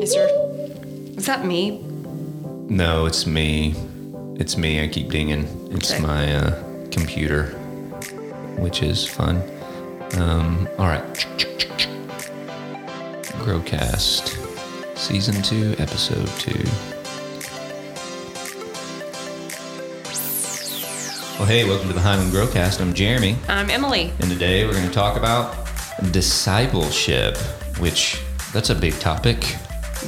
Is there? Is that me? No, it's me. It's me. I keep dinging. It's Okay. my uh, computer, which is fun. Um, all right. Growcast, season two, episode two. Well, hey, welcome to the Highland Growcast. I'm Jeremy, I'm Emily. and today we're going to talk about discipleship, which that's a big topic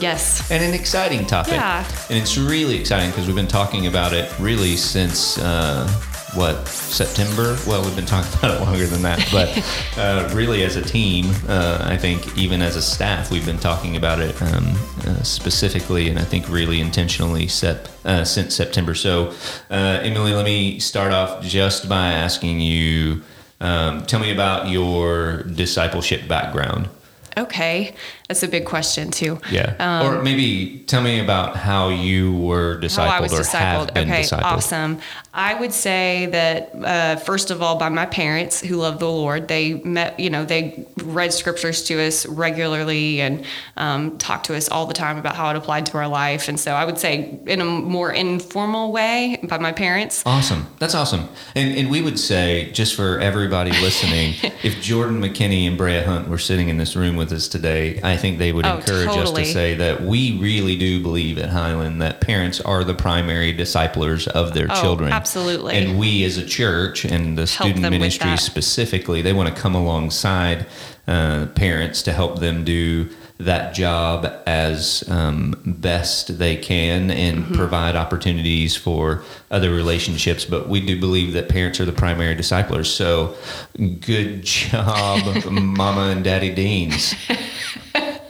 Yes. and an exciting topic. Yeah. And it's really exciting because we've been talking about it really since uh, what September. Well, we've been talking about it longer than that, but uh, really as a team, uh, I think even as a staff, we've been talking about it um, uh, specifically, and I think really intentionally set uh, since September. So, uh, Emily, let me start off just by asking you. Um, tell me about your discipleship background. Okay. That's a big question too. Yeah. or maybe tell me about how you were discipled Um, How I was or discipled. have been Okay, discipled. awesome. I would say that uh, first of all, by my parents who love the Lord, they met. You know, they read scriptures to us regularly and um, talked to us all the time about how it applied to our life. And so I would say, in a more informal way, by my parents. Awesome. That's awesome. And, and we would say, just for everybody listening, if Jordan McKinney and Brea Hunt were sitting in this room with us today, I think they would Oh, encourage us to say that we really do believe at Highland that parents are the primary disciplers of their Oh, children. absolutely. And we as a church and the student ministry specifically, they want to come alongside uh, parents to help them do that job as um, best they can and Mm-hmm. provide opportunities for other relationships. But we do believe that parents are the primary disciplers. So good job, Mama and Daddy Deans.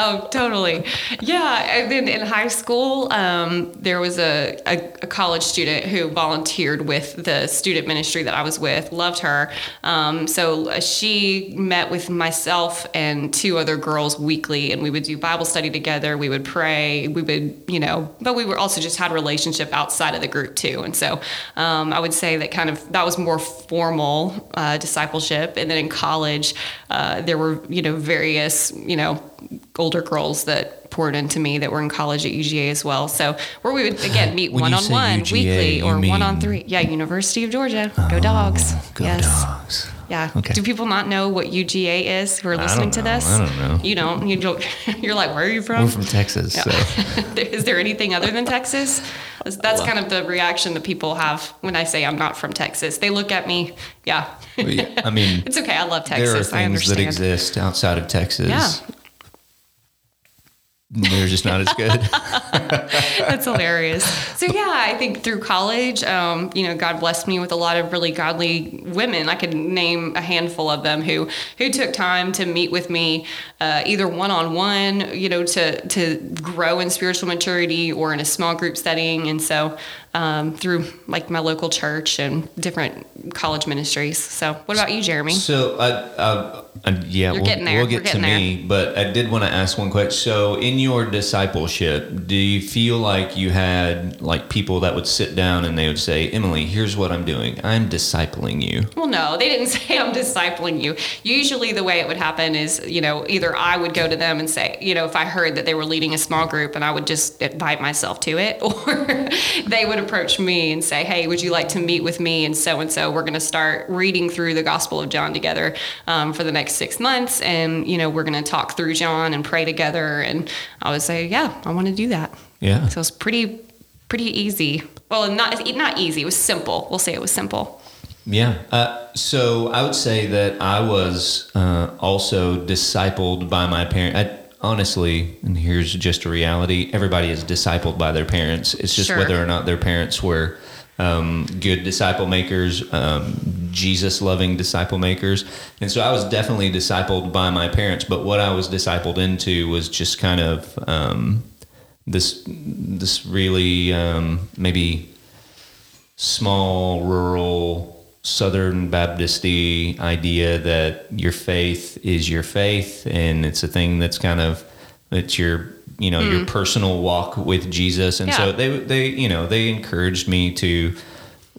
Oh, totally. Yeah. And then in high school, um, there was a, a, a college student who volunteered with the student ministry that I was with, loved her. Um, so uh, she met with myself and two other girls weekly, and we would do Bible study together. We would pray. We would, you know, but we were also just had a relationship outside of the group too. And so um, I would say that kind of that was more formal uh, discipleship. And then in college, uh, there were, you know, various, you know, older girls that poured into me that were in college at UGA as well. So where we would again meet one on one weekly or one on three. Yeah, University of Georgia. Go oh, dogs. Go yes. dogs. Yeah. Okay. Do people not know what UGA is who are listening to this? I don't know. You don't. You don't. You're like, where are you from? We're from Texas. So. is there anything other than Texas? That's kind of the reaction that people have when I say I'm not from Texas. They look at me. Yeah. I mean, It's okay. I love Texas. there are things that exist outside of Texas. Yeah. They're just not as good. That's hilarious. So yeah, I think through college, um, you know, God blessed me with a lot of really godly women. I could name a handful of them who who took time to meet with me, uh, either one on one, you know, to to grow in spiritual maturity or in a small group setting. And so um, through like my local church and different college ministries. So what about you, Jeremy? So, uh, uh, uh, yeah, we'll, getting there. we'll get to getting me, but I did want to ask one question. So, in your discipleship, do you feel like you had like people that would sit down and they would say, "Emily, here's what I'm doing. I'm discipling you." Well, no, they didn't say I'm discipling you. Usually, the way it would happen is, you know, either I would go to them and say, you know, if I heard that they were leading a small group and I would just invite myself to it, or they would approach me and say, hey, would you like to meet with me and so and so? We're going to start reading through the Gospel of John together um, for the next six months. And, you know, we're going to talk through John and pray together. And I would say, yeah, I want to do that. Yeah. So it's pretty, pretty easy. Well, not, not easy. It was simple. We'll say it was simple. Yeah. Uh, so I would say that I was uh, also discipled by my parent. Honestly, and here's just a reality: everybody is discipled by their parents. It's just Sure. whether or not their parents were um, good disciple makers, um, Jesus loving disciple makers. And so I was definitely discipled by my parents. But what I was discipled into was just kind of um, this this really um, maybe small rural southern baptisty idea that your faith is your faith and it's a thing that's kind of it's your you know your personal walk with jesus and so they they you know they encouraged me to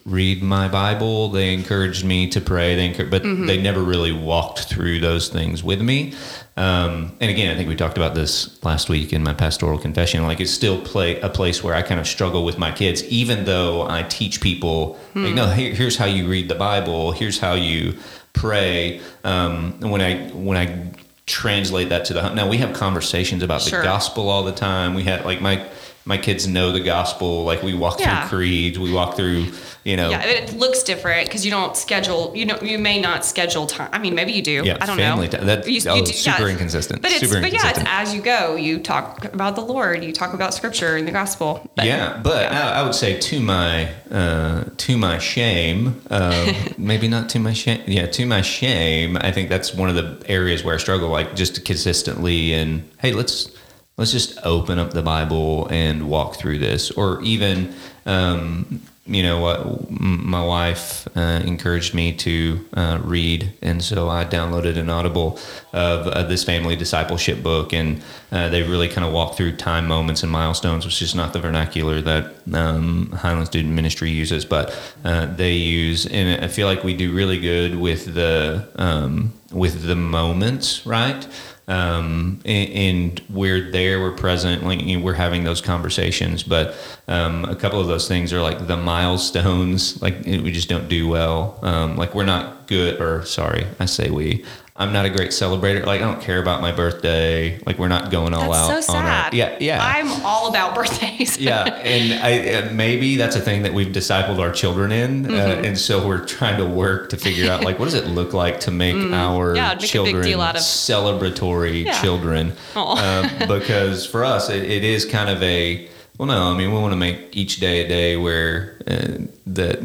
read my Bible. They encouraged me to pray. They encouraged, but Mm-hmm. they never really walked through those things with me. Um, and again, I think we talked about this last week in my pastoral confession. Like it's still play a place where I kind of struggle with my kids, even though I teach people, Hmm. like, no, here, here's how you read the Bible. Here's how you pray. Um, when I when I translate that to the now we have conversations about Sure. the gospel all the time. We had like my my kids know the gospel. Like we walk Yeah. through creeds. We walk through you know Yeah, it looks different because you don't schedule. You know, you may not schedule time. I mean, maybe you do. Yeah, I don't family know. time. That- oh, super inconsistent. But it's Super but yeah, it's as you go. You talk about the Lord. You talk about Scripture and the gospel. But, yeah, but I, I would say to my uh, to my shame, uh, maybe not to my shame. Yeah, to my shame, I think that's one of the areas where I struggle. Like just consistently, and hey, let's let's just open up the Bible and walk through this, or even. Um, you know what? My wife uh, encouraged me to uh, read, and so I downloaded an Audible of uh, this family discipleship book, and uh, they really kind of walk through time moments and milestones, which is not the vernacular that um, Highland Student Ministry uses, but uh, they use, and I feel like we do really good with the um, with the moments, right? Um, and, and we're there, we're present, we're having those conversations. But um, a couple of those things are like the milestones, like we just don't do well. Um, like we're not good, or sorry, I say we. I'm not a great celebrator. Like I don't care about my birthday. Like we're not going all That's so out on our sad. yeah yeah. I'm all about birthdays. yeah, and I, uh, maybe that's a thing that we've discipled our children in, uh, Mm-hmm. and so we're trying to work to figure out like what does it look like to make our Mm. Yeah, make children of- celebratory Yeah. children, um, because for us it, it is kind of a well, no, I mean we want to make each day a day where uh, that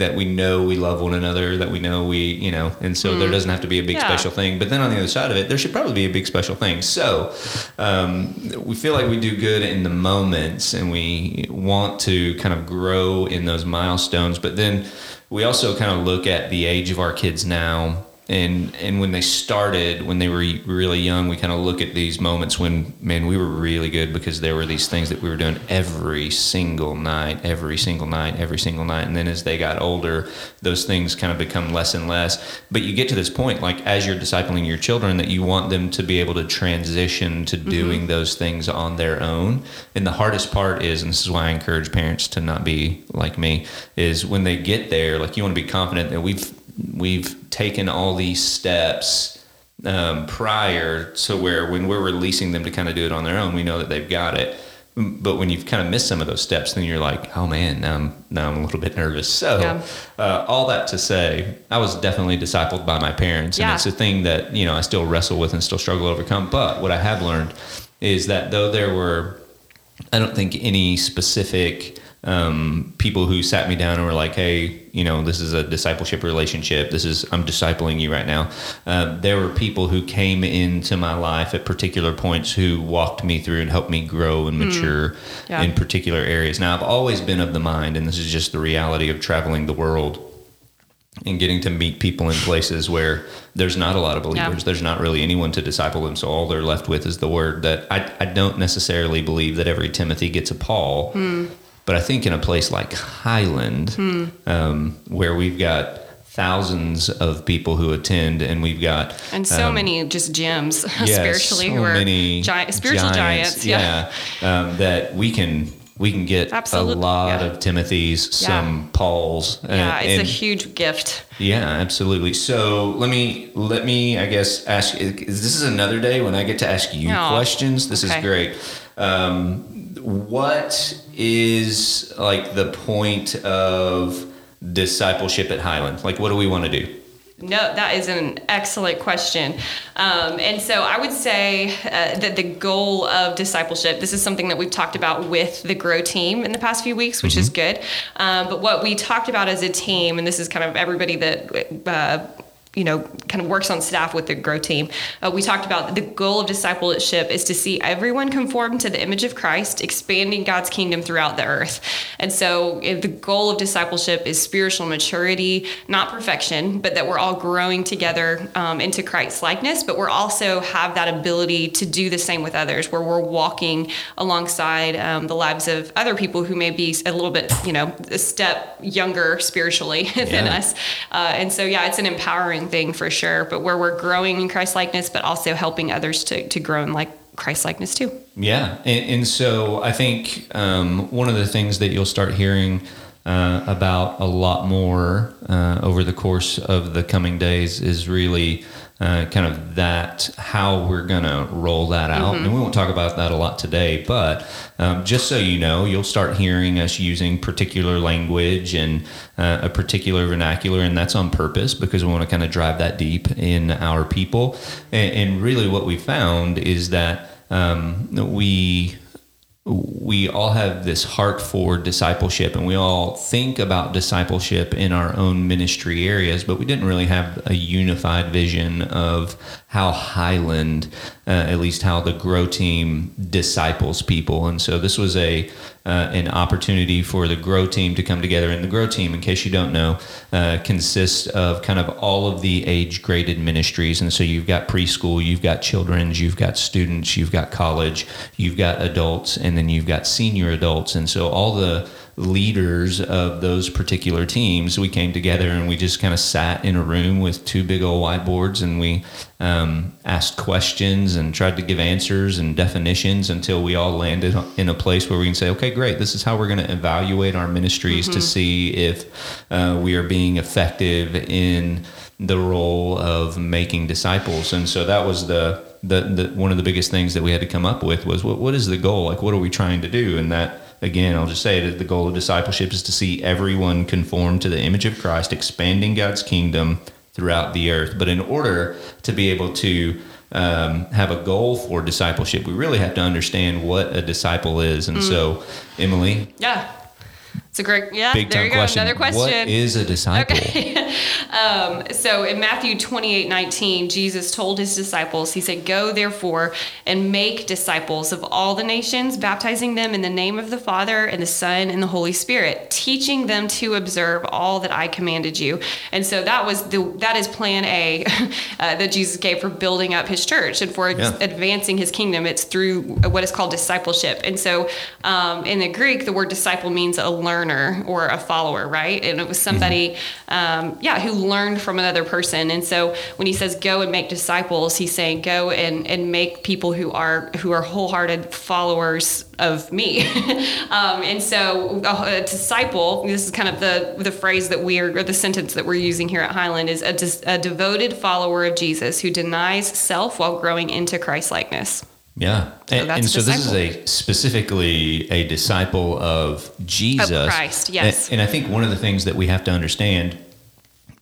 that we know we love one another, that we know we you know, and so there doesn't have to be a big Mm. Yeah. special thing. But then on the other side of it, there should probably be a big special thing. So um, we feel like we do good in the moments and we want to kind of grow in those milestones. But then we also kind of look at the age of our kids now. And, and when they started, when they were really young, we kind of look at these moments when, man, we were really good because there were these things that we were doing every single night, every single night, every single night. And then as they got older, those things kind of become less and less. But you get to this point, like as you're discipling your children, that you want them to be able to transition to mm-hmm. doing those things on their own. And the hardest part is, and this is why I encourage parents to not be like me, is when they get there, like you want to be confident that we've we've taken all these steps um, prior to where when we're releasing them to kind of do it on their own, we know that they've got it. But when you've kind of missed some of those steps, then you're like, oh man, now I'm now I'm a little bit nervous. So, Yeah. uh, all that to say, I was definitely discipled by my parents, and it's a thing that you know I still wrestle with and still struggle to overcome. But what I have learned is that though there were, I don't think any specific um, people who sat me down and were like, "Hey, you know, this is a discipleship relationship. This is I'm discipling you right now." Um, there were people who came into my life at particular points who walked me through and helped me grow and mature Yeah. in particular areas. Now, I've always been of the mind, and this is just the reality of traveling the world and getting to meet people in places where there's not a lot of believers. Yeah. There's not really anyone to disciple them. So all they're left with is the word that I, I don't necessarily believe that every Timothy gets a Paul. Hmm. But I think in a place like Highland, um, where we've got thousands of people who attend and we've got And so um, many just gems spiritually so who are many giant, spiritual giants. yeah, um, that we can we can get Absolute- a lot yeah. of Timothy's, some Pauls. uh, Yeah, it's a huge gift. yeah, absolutely. So let me let me I guess ask. This is another day when I get to ask you Oh, questions. This okay. is great. Um, what is like the point of discipleship at Highland? Like, what do we want to do? No, that is an excellent question. Um, and so I would say uh, that the goal of discipleship, this is something that we've talked about with the Grow team in the past few weeks, which is good. Um, but what we talked about as a team, and this is kind of everybody that uh, you know, kind of works on staff with the Grow team. Uh, we talked about the goal of discipleship is to see everyone conform to the image of Christ, expanding God's kingdom throughout the earth. And so the goal of discipleship is spiritual maturity, not perfection, but that we're all growing together um, into Christ's likeness, but we're also have that ability to do the same with others, where we're walking alongside um, the lives of other people who may be a little bit, you know, a step younger spiritually than Yeah. us. Uh, and so, yeah, it's an empowering thing for sure, but where we're growing in Christ likeness, but also helping others to, to grow in like Christ likeness too. Yeah, and, and so I think um, one of the things that you'll start hearing uh, about a lot more uh, over the course of the coming days is really uh, kind of that how we're going to roll that out. And we won't talk about that a lot today, but um, just so you know, you'll start hearing us using particular language and uh, a particular vernacular, and that's on purpose because we want to kind of drive that deep in our people. And, and really, what we found is that um, we we all have this heart for discipleship and we all think about discipleship in our own ministry areas but we didn't really have a unified vision of how highland uh, at least how the grow team disciples people. And so this was a uh, an opportunity for the grow team to come together. And the grow team in case you don't know uh, consists of kind of all of the age graded ministries. And so you've got preschool you've got children's you've got students you've got college you've got adults and then you've got senior adults. And so all the leaders of those particular teams. We came together and we just kind of sat in a room with two big old whiteboards and we um, asked questions and tried to give answers and definitions until we all landed in a place where we can say okay great. This is how we're going to evaluate our ministries to see if uh, we are being effective in the role of making disciples. And so that was the the, the one of the biggest things that we had to come up with was what, what is the goal? Like what are we trying to do? And that again i'll just say it the goal of discipleship is to see everyone conform to the image of christ expanding god's kingdom throughout the earth. But in order to be able to um, have a goal for discipleship we really have to understand what a disciple is. And so emily Yeah. It's a great, yeah, big there you go. question Another question. what is a disciple Okay. um, so in Matthew 28 19, Jesus told his disciples, He said, Go therefore and make disciples of all the nations, baptizing them in the name of the Father and the Son and the Holy Spirit, teaching them to observe all that I commanded you. And so that was the that is plan A uh, that Jesus gave for building up his church and for Yeah. advancing his kingdom. It's through what is called discipleship. And so um, in the Greek, the word disciple means a learner or a follower, right? And it was somebody, um, yeah, who learned from another person. And so when he says go and make disciples, he's saying go and, and make people who are who are wholehearted followers of me. um, and so a, a disciple, this is kind of the the phrase that we're or the sentence that we're using here at Highland is a, a devoted follower of Jesus who denies self while growing into Christ likeness. Yeah. And, and so this is a specifically a disciple of Jesus. Christ, yes. And, and I think one of the things that we have to understand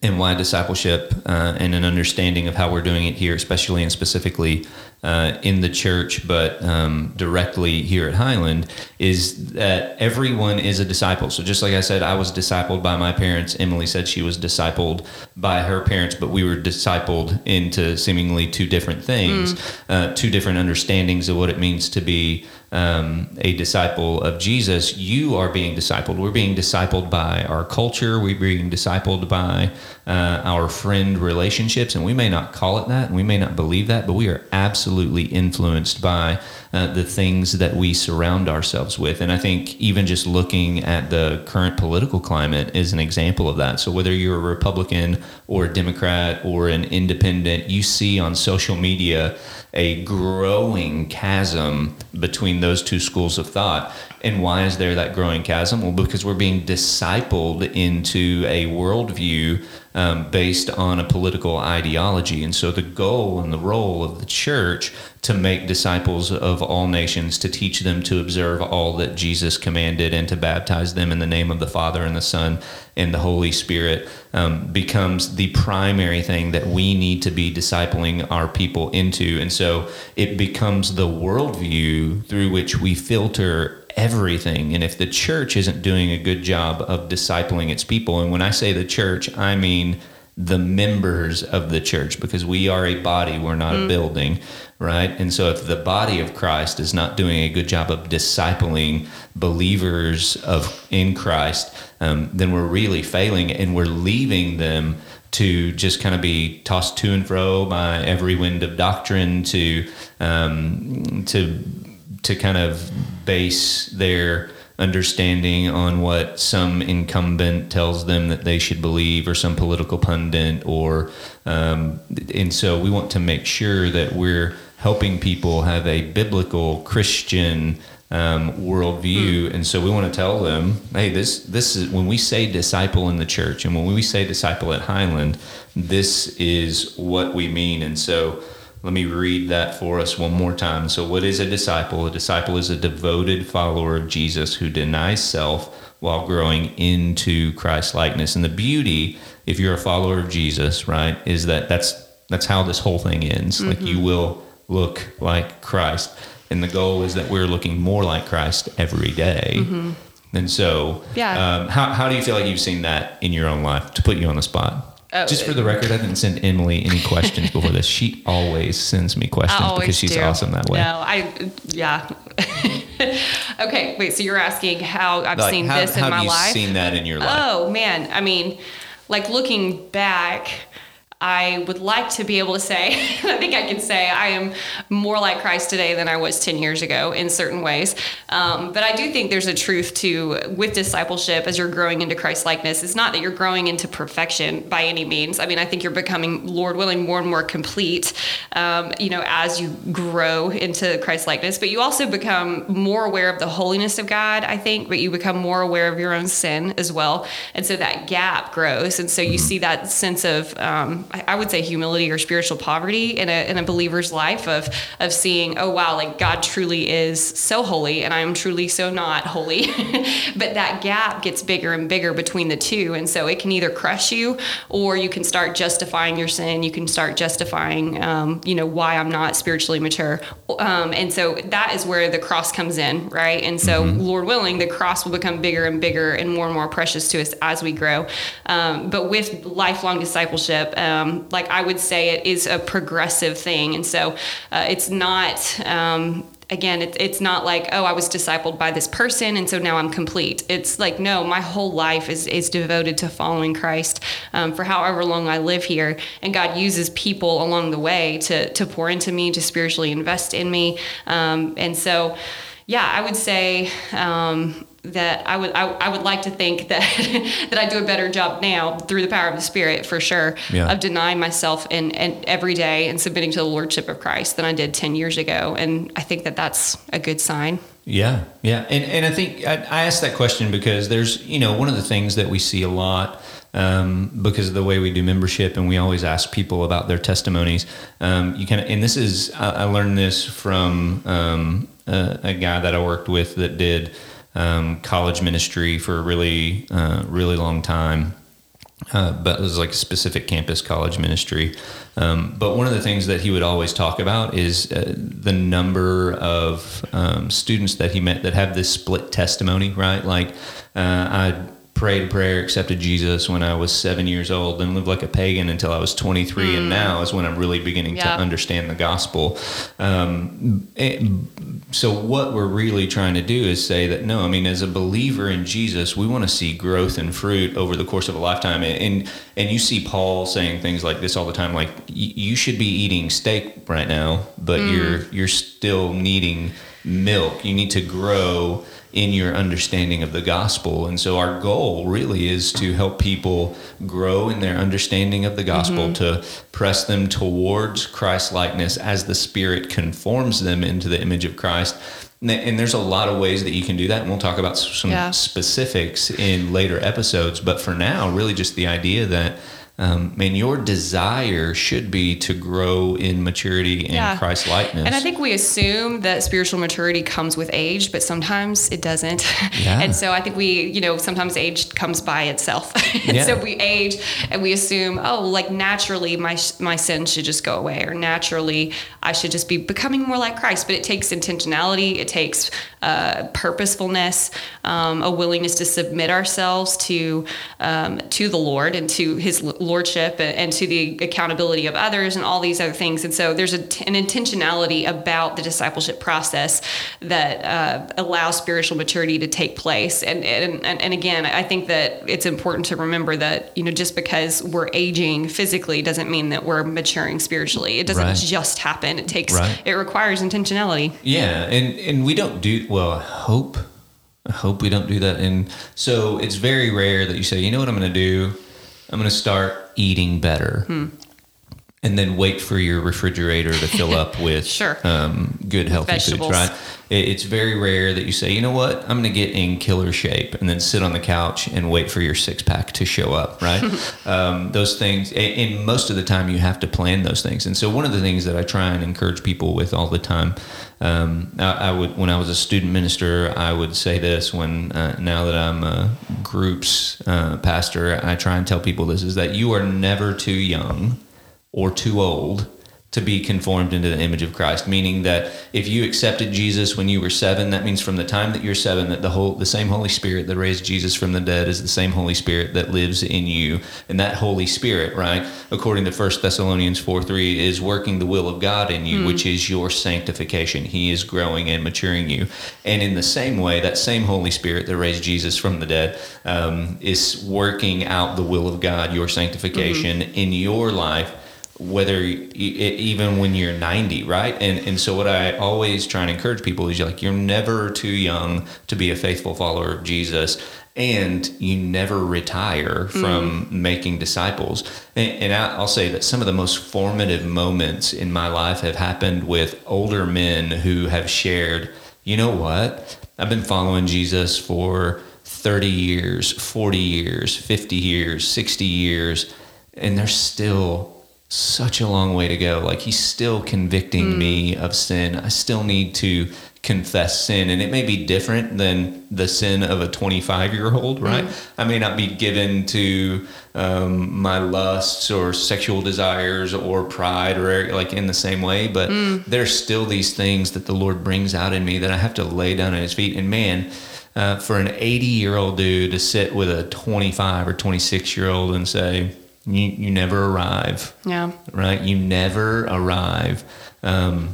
and why discipleship uh, and an understanding of how we're doing it here, especially and specifically uh, in the church, but um, directly here at Highland, is that everyone is a disciple. So just like I said, I was discipled by my parents. Emily said she was discipled by her parents, but we were discipled into seemingly two different things, uh, two different understandings of what it means to be um, a disciple of Jesus, you are being discipled. We're being discipled by our culture. We're being discipled by uh, our friend relationships, and we may not call it that, and we may not believe that, but we are absolutely influenced by uh, the things that we surround ourselves with. And I think even just looking at the current political climate is an example of that. So whether you're a Republican or a Democrat or an independent, you see on social media a growing chasm between those two schools of thought. And why is there that growing chasm? Well, because we're being discipled into a worldview um, based on a political ideology. And so the goal and the role of the church to make disciples of all nations, to teach them to observe all that Jesus commanded, and to baptize them in the name of the Father and the Son and the Holy Spirit um, becomes the primary thing that we need to be discipling our people into. And so it becomes the worldview through which we filter everything. And if the church isn't doing a good job of discipling its people, and when I say the church, I mean the members of the church because we are a body, we're not a building, right? And so if the body of Christ is not doing a good job of discipling believers of in Christ, um, then we're really failing and we're leaving them to just kind of be tossed to and fro by every wind of doctrine to um, to to kind of base their understanding on what some incumbent tells them that they should believe or some political pundit or um, and so we want to make sure that we're helping people have a biblical christian um, worldview, and so we want to tell them, hey, this this is when we say disciple in the church, and when we say disciple at Highland, this is what we mean. And so, let me read that for us one more time. So, what is a disciple? A disciple is a devoted follower of Jesus who denies self while growing into Christ likeness. And the beauty, if you're a follower of Jesus, right, is that that's that's how this whole thing ends. Like you will look like Christ and the goal is that we're looking more like Christ every day. And so, Yeah. um, how, how do you feel like you've seen that in your own life to put you on the spot? Oh, Just for the record, I didn't send Emily any questions before this. She always sends me questions always because she's do. awesome that way. No, I yeah. okay, wait. So you're asking how I've Like, seen how, this in how my you life? seen that in your life? Oh man, I mean, like looking back, I would like to be able to say, I think I can say I am more like Christ today than I was 10 years ago in certain ways. Um, but I do think there's a truth to with discipleship as you're growing into Christ likeness. It's not that you're growing into perfection by any means. I mean, I think you're becoming, Lord willing, more and more complete, um, you know, as you grow into Christ likeness. But you also become more aware of the holiness of God, I think, but you become more aware of your own sin as well. And so that gap grows. And so you see that sense of, um, I, I would say, humility or spiritual poverty in a, in a believer's life of, of seeing, oh, wow, like God truly is so holy and I am truly so not holy. but that gap gets bigger and bigger between the two. And so it can either crush you or you can start justifying your sin. You can start justifying, um, you know, why I'm not spiritually mature. Um, and so that is where the cross comes in, right? And so, Lord willing, the cross will become bigger and bigger and more and more precious to us as we grow. Um, but with lifelong discipleship, um, like I would say, it is a progressive thing. And so uh, it's not. Um, again, it, it's not like, oh, I was discipled by this person and so now I'm complete. It's like, no, my whole life is, is devoted to following Christ um, for however long I live here. And God uses people along the way to, to pour into me, to spiritually invest in me. Um, and so, yeah, I would say, um, that I would I, I would like to think that that I do a better job now through the power of the Spirit for sure Yeah. of denying myself and and every day and submitting to the lordship of Christ than I did ten years ago, and I think that that's a good sign. Yeah, yeah, and and I think I, I asked that question because there's you know one of the things that we see a lot um, because of the way we do membership, and we always ask people about their testimonies. Um, you can, and this is I, I learned this from um, a, a guy that I worked with that did um, college ministry for a really uh, really long time. Uh, but it was like a specific campus college ministry. Um, but one of the things that he would always talk about is uh, the number of um, students that he met that have this split testimony, right? Like, uh, I prayed a prayer, accepted Jesus when I was seven years old, and lived like a pagan until I was 23, and hmm. now is when I'm really beginning to understand the gospel. Um, and so, what we're really trying to do is say that no, I mean, as a believer in Jesus, we want to see growth and fruit over the course of a lifetime. And and, and you see Paul saying things like this all the time, like y- you should be eating steak right now, but hmm. you're you're still needing milk. You need to grow in your understanding of the gospel. And so our goal really is to help people grow in their understanding of the gospel, mm-hmm. to press them towards Christ likeness as the Spirit conforms them into the image of Christ. And and there's a lot of ways that you can do that. And we'll talk about some Yeah. specifics in later episodes. But for now, really just the idea that, um, man, your desire should be to grow in maturity and Yeah. Christ likeness. And I think we assume that spiritual maturity comes with age, but sometimes it doesn't. Yeah. and so I think we, you know, sometimes age comes by itself. and Yeah. so we age and we assume, oh, like naturally my my sin should just go away, or naturally I should just be becoming more like Christ. But it takes intentionality. It takes uh, purposefulness, um, a willingness to submit ourselves to um, to the Lord and to His lordship and, and, to the accountability of others and all these other things. And so there's a, an intentionality about the discipleship process that uh, allows spiritual maturity to take place. And, and and again, I think that it's important to remember that you know just because we're aging physically doesn't mean that we're maturing spiritually. It doesn't right. just happen. It takes right. it requires intentionality. Yeah, and and we don't do well. I hope I hope we don't do that. And so it's very rare that you say, you know what I'm going to do? I'm going to start eating better. Hmm and then wait for your refrigerator to fill up with sure. um, good healthy Vegetables. foods, right? It's very rare that you say, you know what, I'm going to get in killer shape, and then sit on the couch and wait for your six pack to show up, right? um, those things, and most of the time, you have to plan those things. And so, one of the things that I try and encourage people with all the time, um, I, I, would when I was a student minister, I would say this. When uh, now that I'm a groups uh, pastor, I try and tell people this: is that you are never too young or too old to be conformed into the image of Christ. Meaning that if you accepted Jesus when you were seven, that means from the time that you're seven, that the whole the same Holy Spirit that raised Jesus from the dead is the same Holy Spirit that lives in you. And that Holy Spirit, right, according to 1 Thessalonians 4 3, is working the will of God in you, mm. which is your sanctification. He is growing and maturing you. And in the same way, that same Holy Spirit that raised Jesus from the dead um, is working out the will of God, your sanctification mm-hmm. in your life whether even when you're 90 right? And and so what i always try and encourage people is like you're never too young to be a faithful follower of jesus and you never retire from mm. making disciples. And, and i'll say that some of the most formative moments in my life have happened with older men who have shared you know what? I've been following jesus for 30 years 40 years 50 years 60 years and they're still such a long way to go. Like he's still convicting mm. me of sin. I still need to confess sin and it may be different than the sin of a 25 year old right mm. i may not be given to um, my lusts or sexual desires or pride or like in the same way but mm. there's still these things that the lord brings out in me that i have to lay down at his feet and man uh, for an 80 year old dude to sit with a 25 or 26 year old and say you, you never arrive. Yeah. Right? You never arrive um,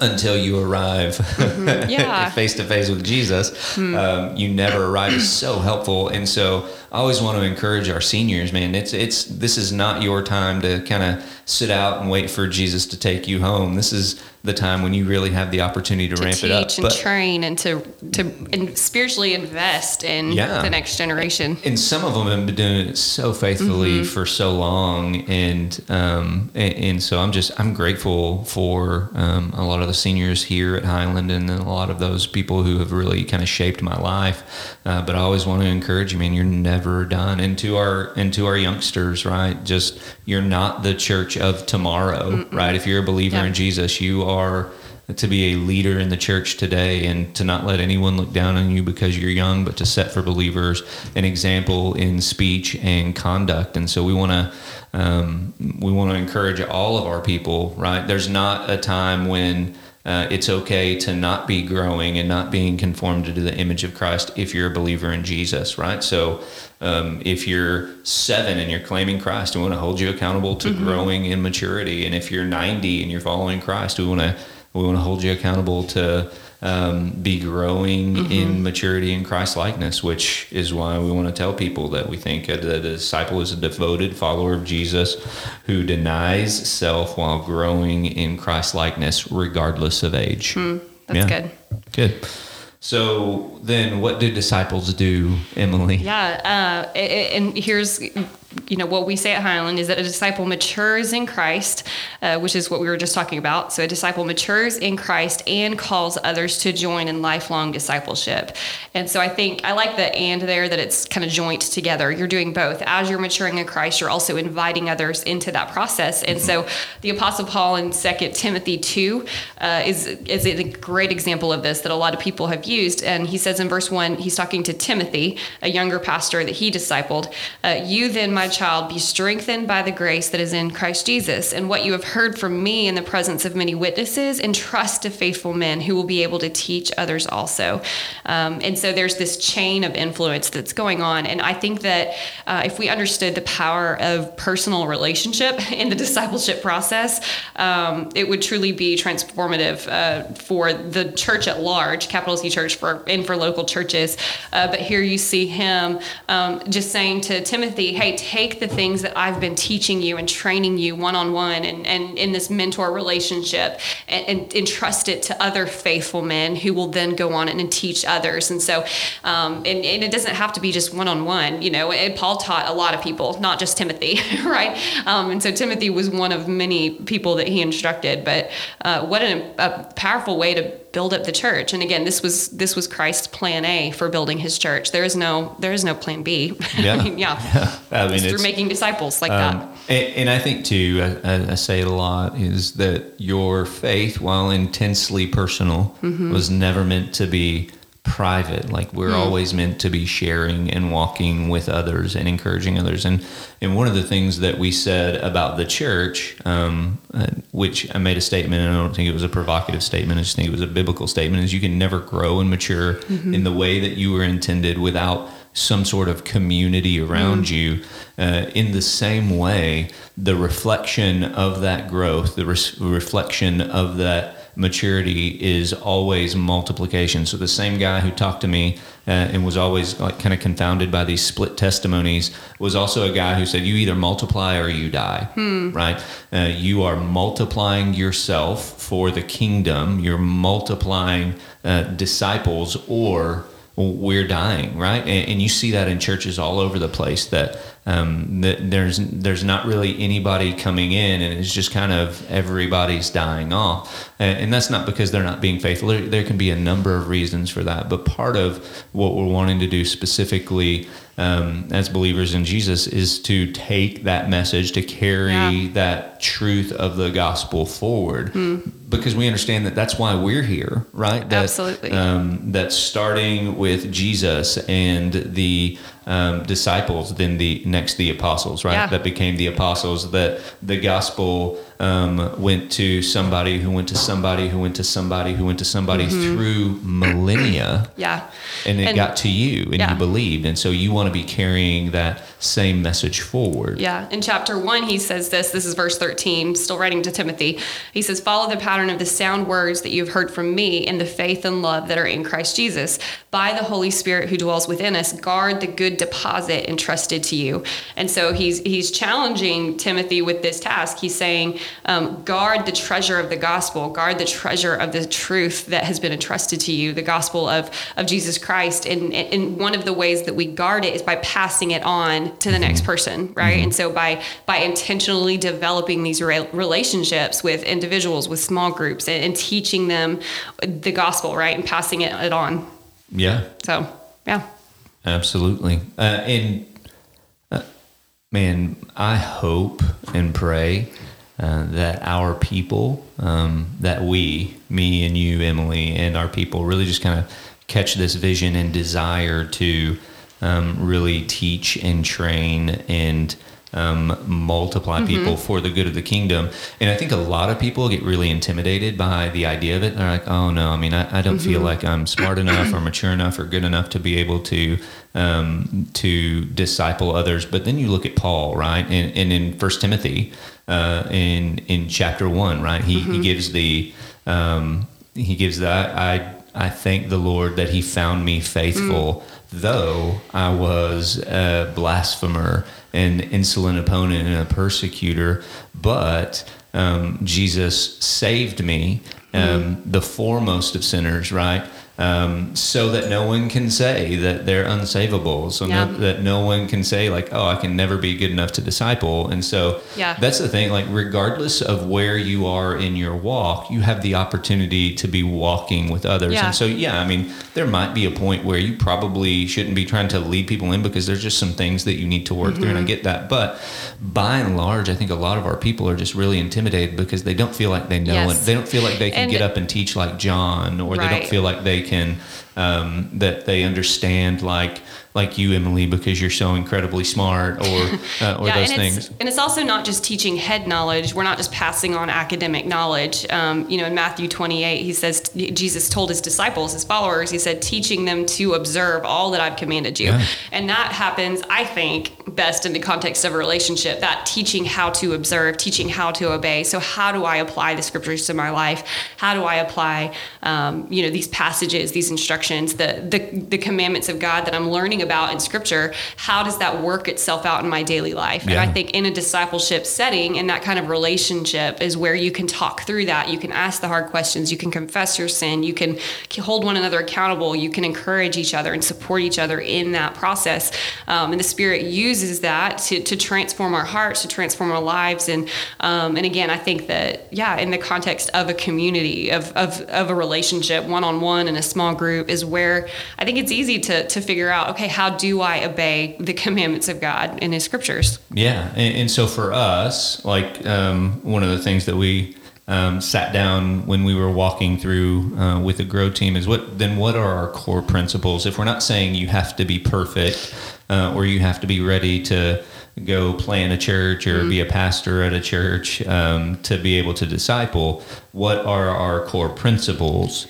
until you arrive mm-hmm. yeah. face to face with Jesus. Mm. Um, you never arrive is so helpful. And so I always want to encourage our seniors, man. It's it's this is not your time to kind of sit out and wait for Jesus to take you home. This is the time when you really have the opportunity to, to ramp it up and but, train and to to and spiritually invest in yeah. the next generation and some of them have been doing it so faithfully mm-hmm. for so long and um and, and, so i'm just i'm grateful for um, a lot of the seniors here at highland and a lot of those people who have really kind of shaped my life uh, but i always want to encourage you man you're never done and to our and to our youngsters right just you're not the church of tomorrow Mm-mm. right if you're a believer yeah. in jesus you are to be a leader in the church today and to not let anyone look down on you because you're young, but to set for believers an example in speech and conduct. And so we want to um, we want to encourage all of our people. Right? There's not a time when uh, it's okay to not be growing and not being conformed to the image of Christ if you're a believer in Jesus, right? So, um, if you're seven and you're claiming Christ, we want to hold you accountable to mm-hmm. growing in maturity. And if you're 90 and you're following Christ, we want to we want to hold you accountable to um, be growing mm-hmm. in maturity in Christ likeness, which is why we want to tell people that we think a, a disciple is a devoted follower of Jesus who denies self while growing in Christ likeness, regardless of age. Mm, that's yeah. good. Good. So then, what do disciples do, Emily? Yeah, uh, and here's you know what we say at Highland is that a disciple matures in Christ, uh, which is what we were just talking about. So a disciple matures in Christ and calls others to join in lifelong discipleship. And so I think I like the and there that it's kind of joint together. You're doing both. As you're maturing in Christ, you're also inviting others into that process. And so the Apostle Paul in Second Timothy two uh, is is a great example of this that a lot of people have used. And he says in verse one, he's talking to Timothy, a younger pastor that he discipled. Uh, you then, my child child, be strengthened by the grace that is in Christ Jesus. And what you have heard from me in the presence of many witnesses, entrust to faithful men who will be able to teach others also. Um, and so there's this chain of influence that's going on. And I think that uh, if we understood the power of personal relationship in the discipleship process, um, it would truly be transformative uh, for the church at large, capital C church, for and for local churches. Uh, but here you see him um, just saying to Timothy, hey, take the things that I've been teaching you and training you one on one and and in this mentor relationship and, and, entrust it to other faithful men who will then go on and teach others. And so, um, and, and, it doesn't have to be just one on one, you know, and Paul taught a lot of people, not just Timothy, right? Um, and so Timothy was one of many people that he instructed, but uh, what an, a powerful way to build up the church. And again, this was this was Christ's plan A for building his church. There is no there is no plan B. Yeah, I mean, yeah. yeah. I mean, through making disciples like um, that. And, and, I think too, I, I, say it a lot, is that your faith, while intensely personal, mm-hmm. was never meant to be private. Like we're mm. always meant to be sharing and walking with others and encouraging others. And and one of the things that we said about the church, um, uh, which I made a statement, and I don't think it was a provocative statement. I just think it was a biblical statement, is you can never grow and mature mm-hmm. in the way that you were intended without some sort of community around mm. you. Uh, in the same way, the reflection of that growth, the res- reflection of that maturity is always multiplication. So the same guy who talked to me uh, and was always like kind of confounded by these split testimonies was also a guy who said, "You either multiply or you die." Hmm. Right? Uh, you are multiplying yourself for the kingdom. You're multiplying uh, disciples, or we're dying. Right? And, and you see that in churches all over the place that um, there's there's not really anybody coming in, and it's just kind of everybody's dying off, and, and that's not because they're not being faithful. There, there, can be a number of reasons for that, but part of what we're wanting to do specifically um, as believers in Jesus is to take that message, to carry yeah. that truth of the gospel forward. Mm because we understand that that's why we're here, right? That, Absolutely. Um, that starting with Jesus and the um, disciples, then the next the apostles, right? Yeah. That became the apostles. That the gospel um, went to somebody who went to somebody who went to somebody who went to somebody mm-hmm. through millennia. Yeah, and it and, got to you, and yeah. you believed, and so you want to be carrying that same message forward. Yeah. In chapter one, he says this. This is verse thirteen. Still writing to Timothy. He says, "Follow the pattern of the sound words that you've heard from me in the faith and love that are in Christ Jesus. By the Holy Spirit who dwells within us, guard the good deposit entrusted to you. And so he's he's challenging Timothy with this task. He's saying, um, guard the treasure of the gospel, guard the treasure of the truth that has been entrusted to you, the gospel of of Jesus Christ. And, and one of the ways that we guard it is by passing it on to the next person, right? Mm-hmm. And so by by intentionally developing these re- relationships with individuals, with small groups, and, and teaching them the gospel, right, and passing it, it on. Yeah. So yeah. Absolutely. Uh, and uh, man, I hope and pray uh, that our people, um, that we, me and you, Emily, and our people really just kind of catch this vision and desire to um, really teach and train and um, multiply mm-hmm. people for the good of the kingdom. And I think a lot of people get really intimidated by the idea of it. They're like, oh no, I mean, I, I don't mm-hmm. feel like I'm smart enough or mature enough or good enough to be able to um, to disciple others. But then you look at Paul, right? And, and in First Timothy, uh, in in chapter one, right, he, mm-hmm. he gives the um, he gives that I I thank the Lord that He found me faithful, mm. Though I was a blasphemer an insolent opponent and a persecutor, but um, Jesus saved me, um, mm. the foremost of sinners, right? Um, so that no one can say that they're unsavable. So yeah. no, that no one can say like, oh, I can never be good enough to disciple. And so yeah. that's the thing. Like, regardless of where you are in your walk, you have the opportunity to be walking with others. Yeah. And so, yeah, I mean, there might be a point where you probably shouldn't be trying to lead people in because there's just some things that you need to work mm-hmm. through, and I mm-hmm. get that. But by and large, I think a lot of our people are just really intimidated because they don't feel like they know yes. it. They don't feel like they can and get up and teach like John, or right. they don't feel like they can um, that they understand like like you, Emily, because you're so incredibly smart, or uh, or yeah, those and things. It's, and it's also not just teaching head knowledge. We're not just passing on academic knowledge. Um, you know, in Matthew 28, he says Jesus told his disciples, his followers, he said, teaching them to observe all that I've commanded you. Yeah. And that happens, I think, best in the context of a relationship. That teaching how to observe, teaching how to obey. So how do I apply the scriptures to my life? How do I apply, um, you know, these passages, these instructions, the, the the commandments of God that I'm learning about in Scripture? How does that work itself out in my daily life? And I think in a discipleship setting, in that kind of relationship, is where you can talk through that. You can ask the hard questions. You can confess your sin. You can hold one another accountable. You can encourage each other and support each other in that process. Um, and the Spirit uses that to, to transform our hearts, to transform our lives. And um, and again, I think that yeah, in the context of a community, of of, of a relationship, one on one in a small group, is where I think it's easy to to figure out. Okay, how do I obey the commandments of God in His Scriptures? Yeah, and, and so for us, like um, one of the things that we um, sat down when we were walking through uh, with the Grow team is what then what are our core principles? If we're not saying you have to be perfect uh, or you have to be ready to go plan a church or be a pastor at a church um, to be able to disciple, what are our core principles?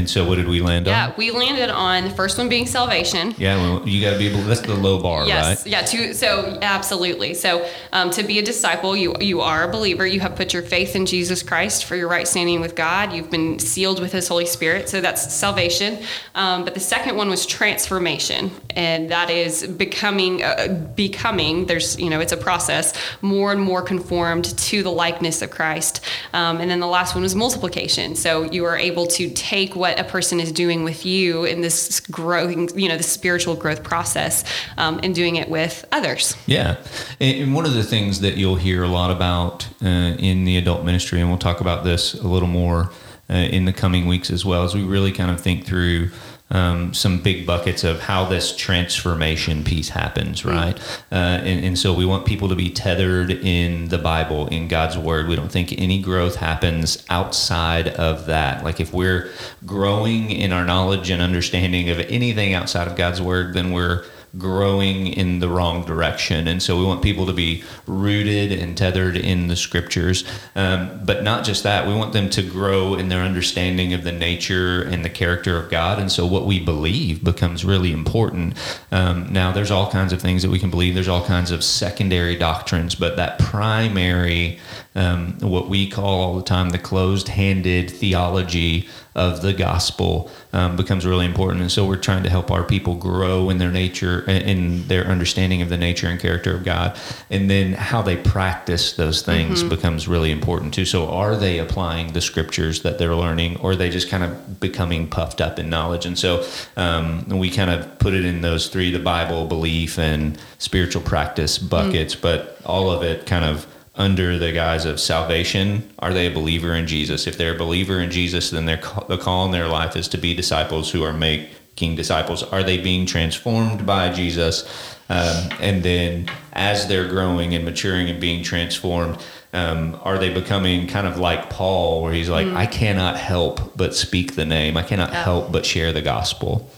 And so, what did we land on? Yeah, we landed on the first one being salvation. Yeah, well, you got to be able. That's the low bar, Yes, right? yeah. To so absolutely. So um, to be a disciple, you you are a believer. You have put your faith in Jesus Christ for your right standing with God. You've been sealed with His Holy Spirit. So that's salvation. Um, but the second one was transformation, and that is becoming uh, becoming. There's you know it's a process more and more conformed to the likeness of Christ. Um, and then the last one was multiplication. So you are able to take what a person is doing with you in this growing, you know, the spiritual growth process, um, and doing it with others. Yeah, and and one of the things that you'll hear a lot about uh, in the adult ministry, and we'll talk about this a little more uh, in the coming weeks as well, as we really kind of think through. Um, some big buckets of how this transformation piece happens, right? Uh, and, and so we want people to be tethered in the Bible, in God's Word. We don't think any growth happens outside of that. Like if we're growing in our knowledge and understanding of anything outside of God's Word, then we're growing in the wrong direction. And so we want people to be rooted and tethered in the scriptures. Um, but not just that, we want them to grow in their understanding of the nature and the character of God. And so what we believe becomes really important. Um, now, there's all kinds of things that we can believe, there's all kinds of secondary doctrines, but that primary, um, what we call all the time the closed handed theology of the gospel um, becomes really important. And so we're trying to help our people grow in their nature, in their understanding of the nature and character of God. And then how they practice those things becomes really important too. So are they applying the scriptures that they're learning or are they just kind of becoming puffed up in knowledge? And so um, we kind of put it in those three, the Bible, belief, and spiritual practice buckets, but all of it kind of under the guise of salvation, are they a believer in Jesus? If they're a believer in Jesus, then their the call in their life is to be disciples who are making disciples. Are they being transformed by Jesus? Um, and then as they're growing and maturing and being transformed, um, are they becoming kind of like Paul, where he's like, I cannot help but speak the name, I cannot Yeah. help but share the gospel?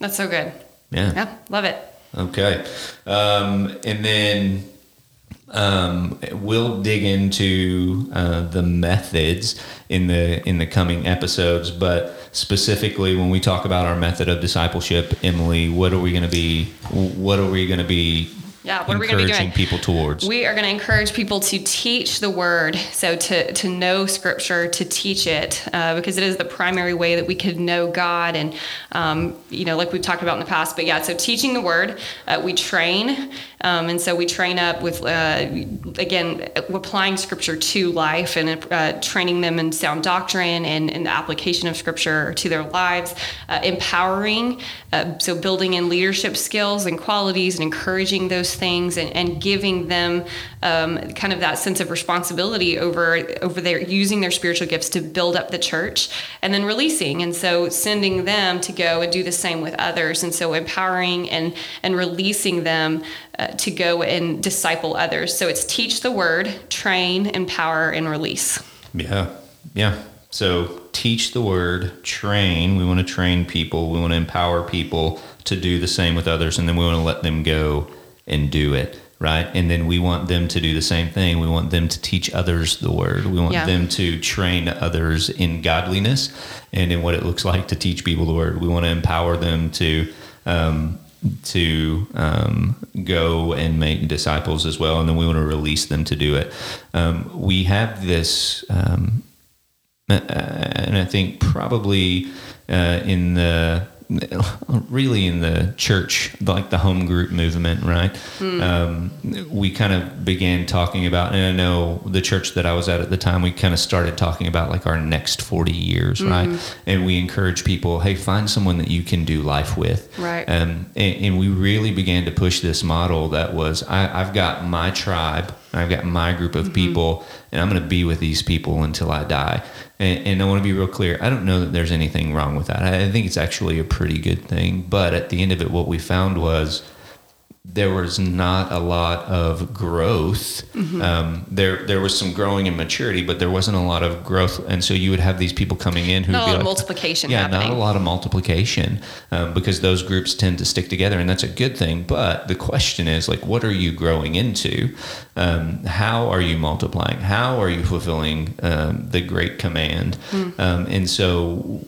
That's so good. Yeah. Yeah, love it. Okay. Um, and then um, we'll dig into uh, the methods in the in the coming episodes, but specifically when we talk about our method of discipleship, Emily, what are we going to be? What are we going to be? Yeah, what are we gonna be doing? people towards? We are going to encourage people to teach the word, so to to know Scripture, to teach it, uh, because it is the primary way that we could know God, and um, you know, like we've talked about in the past. But yeah, so teaching the word, uh, we train, um, and so we train up with uh, again applying Scripture to life and uh, training them in sound doctrine and, and the application of Scripture to their lives, uh, empowering, uh, so building in leadership skills and qualities and encouraging those things and, and giving them um, kind of that sense of responsibility over over their using their spiritual gifts to build up the church and then releasing and so sending them to go and do the same with others and so empowering and and releasing them uh, to go and disciple others so it's teach the word train empower and release Yeah, yeah. So teach the word, train. We want to train people. We want to empower people to do the same with others, and then we want to let them go and do it. Right. And then we want them to do the same thing. We want them to teach others the word. We want Yeah. them to train others in godliness and in what it looks like to teach people the word. We want to empower them to um, to um, go and make disciples as well, and then we want to release them to do it. Um, we have this, um, uh, and I think probably uh, in the really in the church, like the home group movement, right? Um, we kind of began talking about, and I know the church that I was at at the time, we kind of started talking about like our next 40 years, right? And we encourage people, hey, find someone that you can do life with. Right. Um, and, and we really began to push this model that was I, I've got my tribe, I've got my group of mm-hmm. people, and I'm going to be with these people until I die. And, and I want to be real clear. I don't know that there's anything wrong with that. I, I think it's actually a pretty good thing. But at the end of it, what we found was there was not a lot of growth. Um, there there was some growing and maturity, but there wasn't a lot of growth. And so you would have these people coming in who Not a lot of like, multiplication yeah, happening. not a lot of multiplication um, because those groups tend to stick together, and that's a good thing. But the question is, like, what are you growing into? Um, how are you multiplying? How are you fulfilling um, the great command? Hmm. Um, and so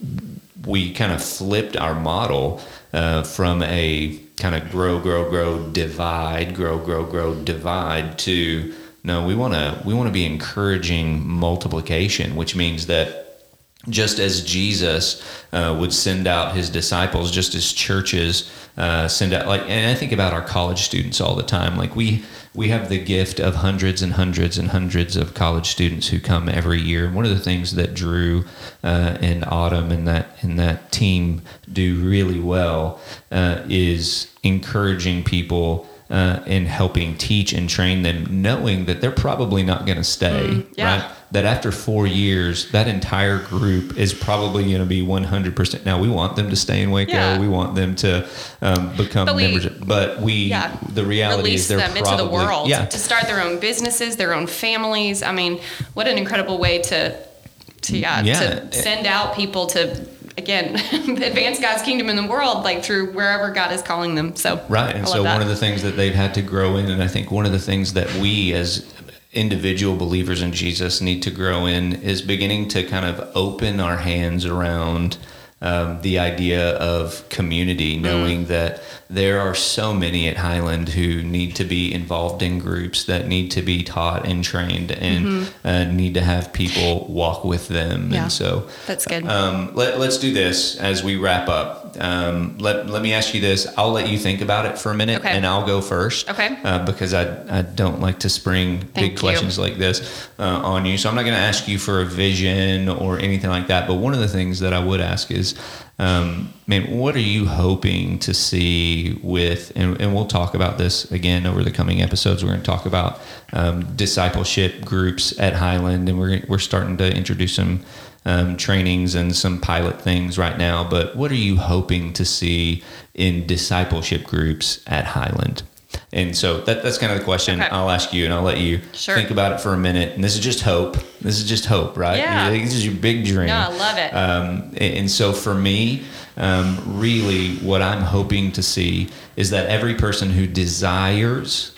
we kind of flipped our model uh, from a kind of grow, grow, grow, divide, grow, grow, grow, divide to no, we want to we want to be encouraging multiplication, which means that just as Jesus uh, would send out his disciples, just as churches uh, send out, like, and I think about our college students all the time. Like we we have the gift of hundreds and hundreds and hundreds of college students who come every year. And one of the things that Drew uh, and Autumn and that and that team do really well uh, is encouraging people. Uh, and helping teach and train them, knowing that they're probably not going to stay, yeah. right? that after four years, that entire group is probably going to be 100%. Now, we want them to stay in Waco. Yeah. We want them to um, become But we- members. But we, yeah, the reality release is they're them probably, into the world Yeah, to start their own businesses, their own families. I mean, what an incredible way to to yeah, Yeah. to send out people to again advance God's kingdom in the world, like through wherever God is calling them. So Right. And so that. one of the things that they've had to grow in, and I think one of the things that we as individual believers in Jesus need to grow in is beginning to kind of open our hands around um, the idea of community, Mm. knowing that there are so many at Highland who need to be involved in groups that need to be taught and trained and uh, need to have people walk with them. Mm-hmm. Yeah. And so That's good. um, let, let's do this as we wrap up. Um, let, let me ask you this. I'll let you think about it for a minute Okay. and I'll go first. Okay. Uh, because I, I don't like to spring Thank big you. questions like this uh, on you. So I'm not going to ask you for a vision or anything like that. But one of the things that I would ask is, um, man, what are you hoping to see with, and, and we'll talk about this again over the coming episodes. We're going to talk about um, discipleship groups at Highland, and we're, we're starting to introduce some um, trainings and some pilot things right now. But what are you hoping to see in discipleship groups at Highland? And so that, that's kind of the question. Okay. I'll ask you, and I'll let you Sure. think about it for a minute. And this is just hope. This is just hope, right? Yeah. This is your big dream. No, I love it. Um, and and so for me, um, really, what I'm hoping to see is that every person who desires,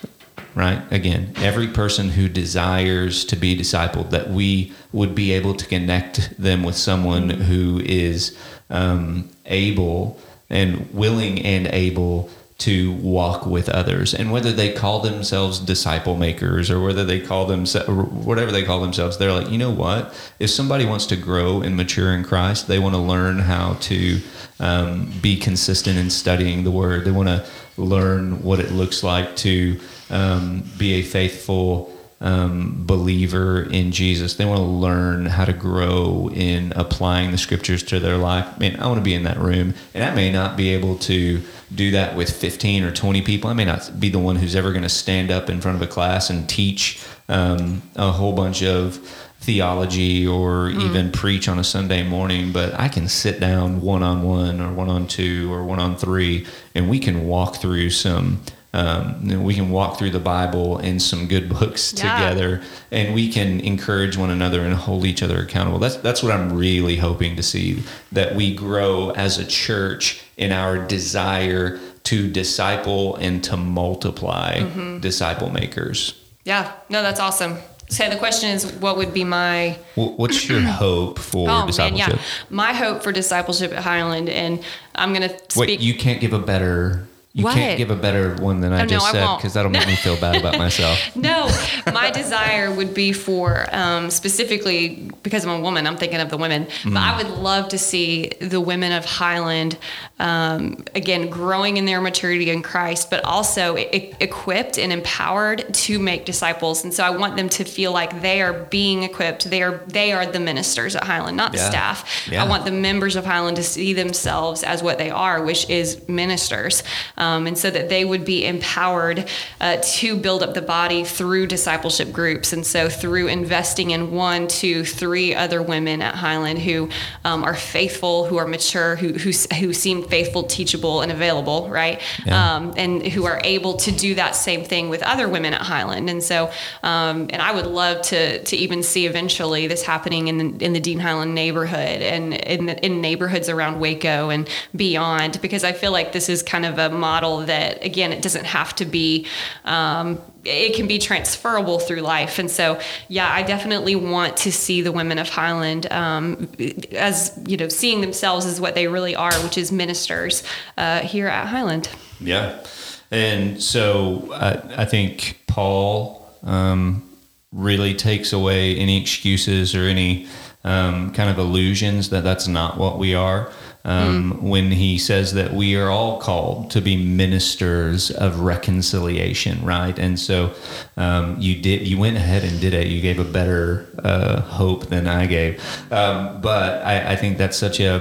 right? Again, every person who desires to be discipled, that we would be able to connect them with someone who is um, able and willing and able to walk with others. And whether they call themselves disciple makers or whether they call themselves whatever they call themselves they're like you know what? If somebody wants to grow and mature in christ they want to learn how to um, be consistent in studying the word. They want to learn what it looks like to um, be a faithful um, believer in Jesus. They want to learn how to grow in applying the scriptures to their life. Man, I want to be in that room, and I may not be able to do that with 15 or 20 people. I may not be the one who's ever going to stand up in front of a class and teach um, a whole bunch of theology or even preach on a Sunday morning, but I can sit down one on one or one on two or one on three, and we can walk through some um, we can walk through the Bible and some good books Yeah. together, and we can encourage one another and hold each other accountable. That's that's what I'm really hoping to see that we grow as a church in our desire to disciple and to multiply Mm-hmm. disciple makers. Yeah, no, that's awesome. So the question is, what would be my What's your hope for oh man, yeah, my hope for discipleship at Highland, and I'm gonna speak. Wait, you can't give a better. You What? can't give a better one than I Oh, just I said because that'll make me feel bad about myself. no, my desire would be for um, specifically because I'm a woman. I'm thinking of the women, but I would love to see the women of Highland um, again growing in their maturity in Christ, but also e- equipped and empowered to make disciples. And so I want them to feel like they are being equipped. They are they are the ministers at Highland, not the staff. Yeah. I want the members of Highland to see themselves as what they are, which is ministers, um, and so that they would be empowered uh, to build up the body through discipleship groups, and so through investing in one, two, three other women at Highland who um, are faithful, who are mature, who who who seem faithful, teachable, and available, right? Yeah. Um, and who are able to do that same thing with other women at Highland, and so um, and I would love to to even see eventually this happening in the, in the Dean Highland neighborhood and in the, in neighborhoods around Waco and beyond, because I feel like this is kind of a model that again it doesn't have to be. Um, it can be transferable through life, and so yeah, I definitely want to see the women of Highland um, as you know, seeing themselves as what they really are, which is ministers uh, here at Highland. Yeah. And so I, I think Paul um, really takes away any excuses or any um, kind of illusions that that's not what we are. Um, When he says that we are all called to be ministers of reconciliation, right? And so um, you did, you went ahead and did it. You gave a better uh, hope than I gave. Um, but I, I think that's such a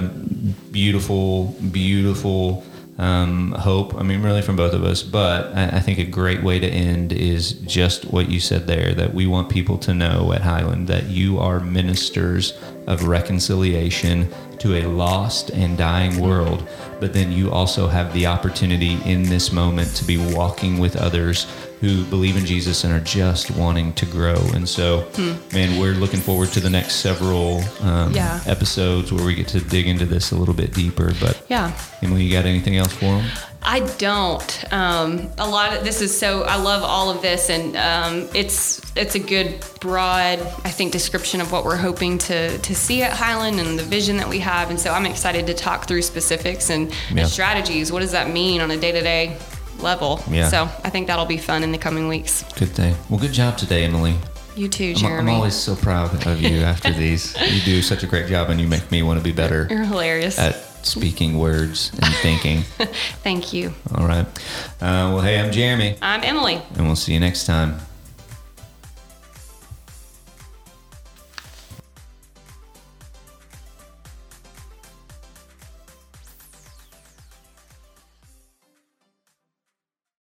beautiful, beautiful um, hope. I mean, really from both of us. But I, I think a great way to end is just what you said there that we want people to know at Highland that you are ministers of reconciliation to a lost and dying world. But then you also have the opportunity in this moment to be walking with others who believe in Jesus and are just wanting to grow. And so, man, we're looking forward to the next several um, Yeah. episodes where we get to dig into this a little bit deeper. But Yeah. Emily, you got anything else for them? I don't. Um, a lot of this is so. I love all of this, and um, it's it's a good broad, I think, description of what we're hoping to to see at Highland and the vision that we have. And so I'm excited to talk through specifics and, and strategies. What does that mean on a day to day level? Yeah. So I think that'll be fun in the coming weeks. Good thing. Well, good job today, Emily. You too, I'm, Jeremy. I'm always so proud of you after these. You do such a great job, and you make me want to be better You're hilarious. at speaking words and thinking. Thank you. All right. Uh, well, hey, I'm Jeremy, I'm Emily. and we'll see you next time.